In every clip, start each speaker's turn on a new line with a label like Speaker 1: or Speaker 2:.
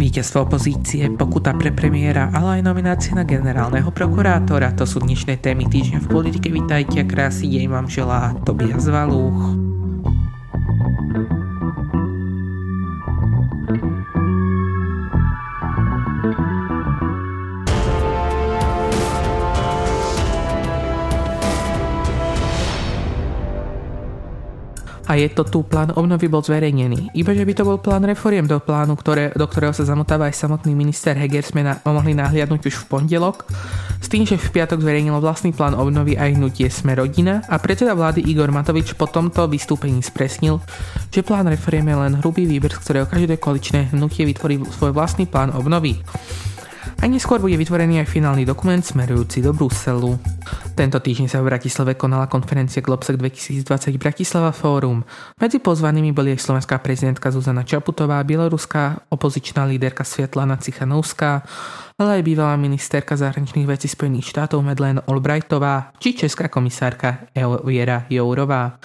Speaker 1: Víťazstvo opozície, pokuta pre premiéra, ale aj nominácia na generálneho prokurátora. To sú dnešné témy týždňa v politike. Vítajte a krásny deň vám želá Tobias Valúch. A je to tu plán obnovy bol zverejnený. Iba že by to bol plán reforiem do plánu, ktoré, do ktorého sa zamotáva aj samotný minister Heger, sme na, mohli nahliadnúť už v pondelok, s tým, že v piatok zverejnilo vlastný plán obnovy aj hnutie Sme rodina a predseda vlády Igor Matovič po tomto vystúpení spresnil, že plán reforiem je len hrubý výber, z ktorého každé koaličné hnutie vytvorí svoj vlastný plán obnovy. A neskôr bude vytvorený aj finálny dokument smerujúci do Bruselu. Tento týždeň sa v Bratislave konala konferencia Globsec 2020 Bratislava Fórum. Medzi pozvanými boli aj slovenská prezidentka Zuzana Čaputová, bieloruská opozičná líderka Svetlana Cichanovská, ale aj bývalá ministerka zahraničných vecí Spojených štátov Medlen Albrightová či česká komisárka Viera Jourová.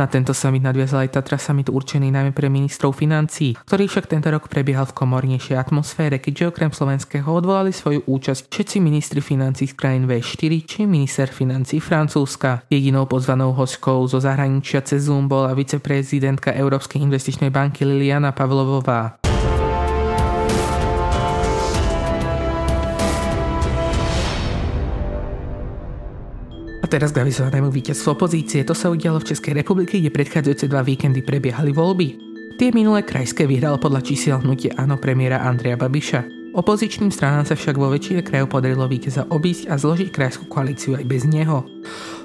Speaker 1: Na tento summit nadviazal aj Tatra summit určený najmä pre ministrov financí, ktorý však tento rok prebiehal v komornejšej atmosfére, keďže okrem slovenského odvolali svoju účasť všetci ministri financí z krajín V4 či minister financí Francúzska. Jedinou pozvanou hostkou zo zahraničia cez Zoom bola viceprezidentka Európskej investičnej banky Liliana Pavlovová. Teraz k avizovanému víťazstvu opozície. To sa udialo v Českej republike, kde predchádzajúce dva víkendy prebiehali voľby. Tie minulé krajské vyhral podľa čísiel hnutie áno premiéra Andreja Babiša. Opozičným stranám sa však vo väčšine krajov podarilo víťaza obísť a zložiť krajskú koalíciu aj bez neho.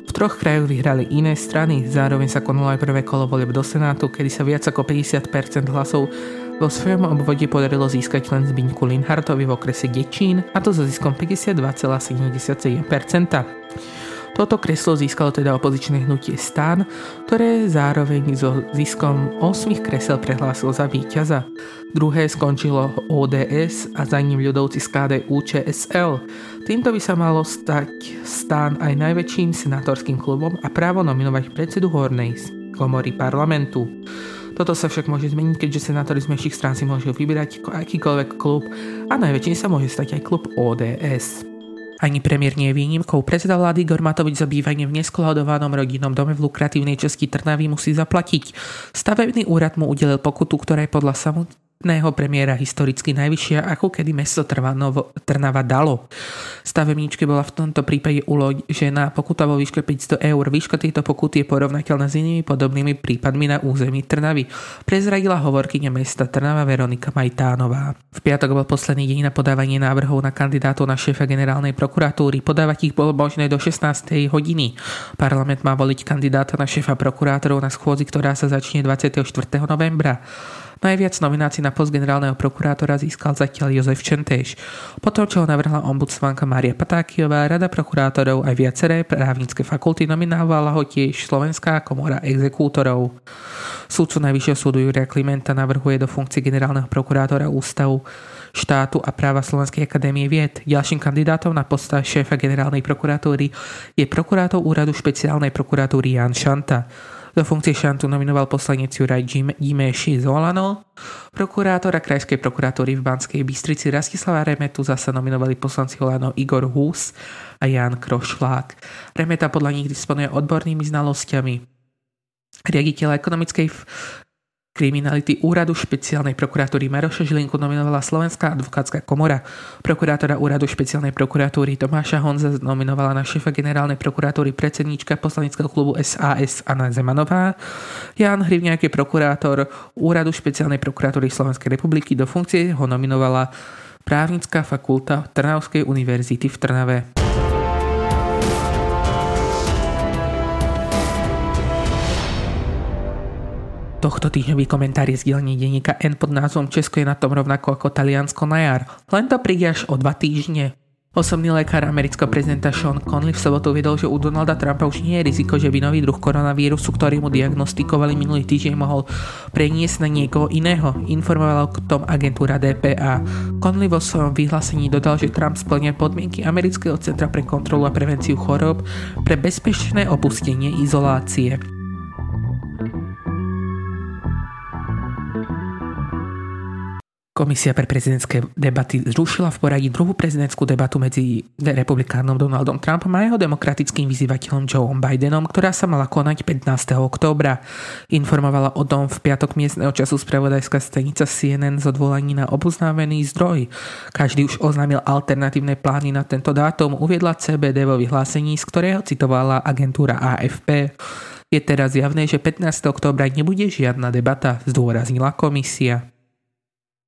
Speaker 1: V troch krajoch vyhrali iné strany, zároveň sa konalo aj prvé kolo volieb do Senátu, kedy sa viac ako 50% hlasov vo svojom obvode podarilo získať len Zbiňku Linhartovi v okrese Dečín, a to so ziskom 52,77%. Toto kreslo získalo teda opozičné hnutie Stan, ktoré zároveň so ziskom 8 kresel prehlásil za víťaza. Druhé skončilo ODS a za ním ľudovci z KDU ČSL. Týmto by sa malo stať Stan aj najväčším senátorským klubom a právo nominovať predsedu Hornej komory parlamentu. Toto sa však môže zmeniť, keďže senátori z menších strán si môžu vybrať akýkoľvek klub a najväčším sa môže stať aj klub ODS. Ani premiér nie je výnimkou. Predseda vlády Igor Matovič za bývanie v neskoládovanom rodinnom dome v lukratívnej časti Trnavy musí zaplatiť. Stavebný úrad mu udelil pokutu, ktorá je podľa samotného samotného premiéra historicky najvyššia, ako kedy mesto Trvanovo, Trnava dalo. Stavebníčke bola v tomto prípade uložená pokuta vo výške 500 eur. Výška tejto pokuty je porovnateľná s inými podobnými prípadmi na území Trnavy. Prezradila hovorkyňa mesta Trnava Veronika Majtánová. V piatok bol posledný deň na podávanie návrhov na kandidátov na šéfa generálnej prokuratúry. Podávať ich bolo možné do 16. hodiny. Parlament má voliť kandidáta na šéfa prokurátorov na schôdzi, ktorá sa začne 24. novembra. Najviac nominácií na post generálneho prokurátora získal zatiaľ Jozef Čenteš. Potom, čo ho navrhla ombudsmanka Mária Patákiová, Rada prokurátorov aj viaceré právnické fakulty nominovala ho tiež Slovenská komora exekútorov. Súdcu Najvyššieho súdu Juria Klimenta navrhuje do funkcie generálneho prokurátora ústavu štátu a práva Slovenskej akadémie vied. Ďalším kandidátom na posta šéfa generálnej prokuratúry je prokurátor úradu špeciálnej prokuratúry Jan Šanta. Do funkcie šantu nominoval poslanec Juraj Dimeši Zolano. Prokurátora Krajskej prokuratúry v Banskej Bystrici Rastislava Remetu zasa nominovali poslanci Olano Igor Hus a Jan Krošlák. Remeta podľa nich disponuje odbornými znalosťami riaditeľa ekonomickej kriminality úradu špeciálnej prokuratúry Maroša Žilinku nominovala Slovenská advokátska komora. Prokurátora úradu špeciálnej prokuratúry Tomáša Honza nominovala na šéfa generálnej prokuratúry predsedníčka poslaneckého klubu SAS Anna Zemanová. Jan Hrivňák je prokurátor úradu špeciálnej prokuratúry Slovenskej republiky. Do funkcie ho nominovala právnická fakulta Trnavskej univerzity v Trnave. Tohto týždňový komentár je z dielne denníka N pod názvom Česko je na tom rovnako ako Taliansko na jar. Len to príde až o dva týždne. Osobný lekár amerického prezidenta Sean Conley v sobotu uvedol, že u Donalda Trumpa už nie je riziko, že by nový druh koronavírusu, ktorý mu diagnostikovali minulý týždeň, mohol preniesť na niekoho iného. Informovala o tom agentúra DPA. Conley vo svojom vyhlásení dodal, že Trump splňa podmienky Amerického centra pre kontrolu a prevenciu chorób pre bezpečné opustenie izolácie. Komisia pre prezidentské debaty zrušila v poradí druhú prezidentskú debatu medzi republikánom Donaldom Trumpom a jeho demokratickým vyzývateľom Joeom Bidenom, ktorá sa mala konať 15. októbra. Informovala o tom v piatok miestneho času spravodajská stanica CNN z odvolaní na oboznámený zdroj. Každý už oznámil alternatívne plány na tento dátum, uviedla CBD vo vyhlásení, z ktorého citovala agentúra AFP. Je teraz javné, že 15. októbra nebude žiadna debata, zdôraznila komisia.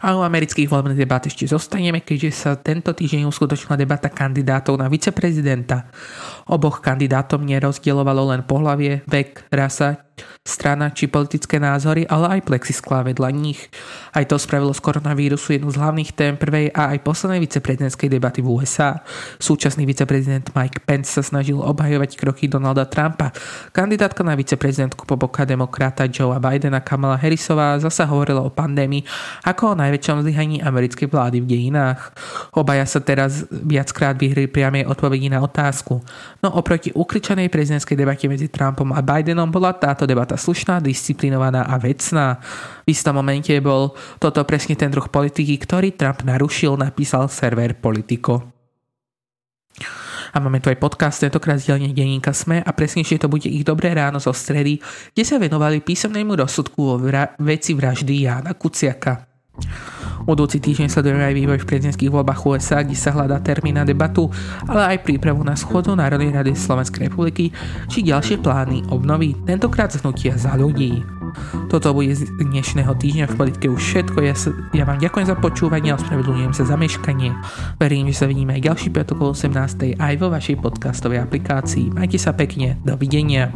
Speaker 1: A o amerických voľbných debat ešte zostaneme, keďže sa tento týždeň uskutočnila debata kandidátov na viceprezidenta. Oboch kandidátom nerozdielovalo len pohlavie, vek, rasa strana či politické názory, ale aj plexisklá vedľa nich. Aj to spravilo z koronavírusu jednu z hlavných tém prvej a aj poslednej viceprezidentskej debaty v USA. Súčasný viceprezident Mike Pence sa snažil obhajovať kroky Donalda Trumpa. Kandidátka na viceprezidentku po boka demokrata Joea Bidena Kamala Harrisová zasa hovorila o pandémii ako o najväčšom zlyhaní americkej vlády v dejinách. Obaja sa teraz viackrát vyhri priamej odpovedi na otázku. No oproti ukričanej prezidentskej debate medzi Trumpom a Bidenom bola táto debata slušná, disciplinovaná a vecná. V istom momente bol toto presne ten druh politiky, ktorý Trump narušil, napísal server Politico. A máme tu aj podcast, tentokrát z dielne denníka SME a presnejšie to bude ich dobré ráno zo stredy, kde sa venovali písomnému rozsudku o vra- veci vraždy Jána Kuciaka. Budúci týždeň sledujeme aj vývoj v prezidentských voľbách USA, kde sa hľadá termín na debatu, ale aj prípravu na schôdzu Národnej rady Slovenskej republiky či ďalšie plány obnovy, tentokrát zhnutia za ľudí. Toto bude z dnešného týždňa v politike už všetko. Ja, sa, ja vám ďakujem za počúvanie a ospravedlňujem sa za meškanie. Verím, že sa vidíme aj ďalší piatok o 18. aj vo vašej podcastovej aplikácii. Majte sa pekne, dovidenia.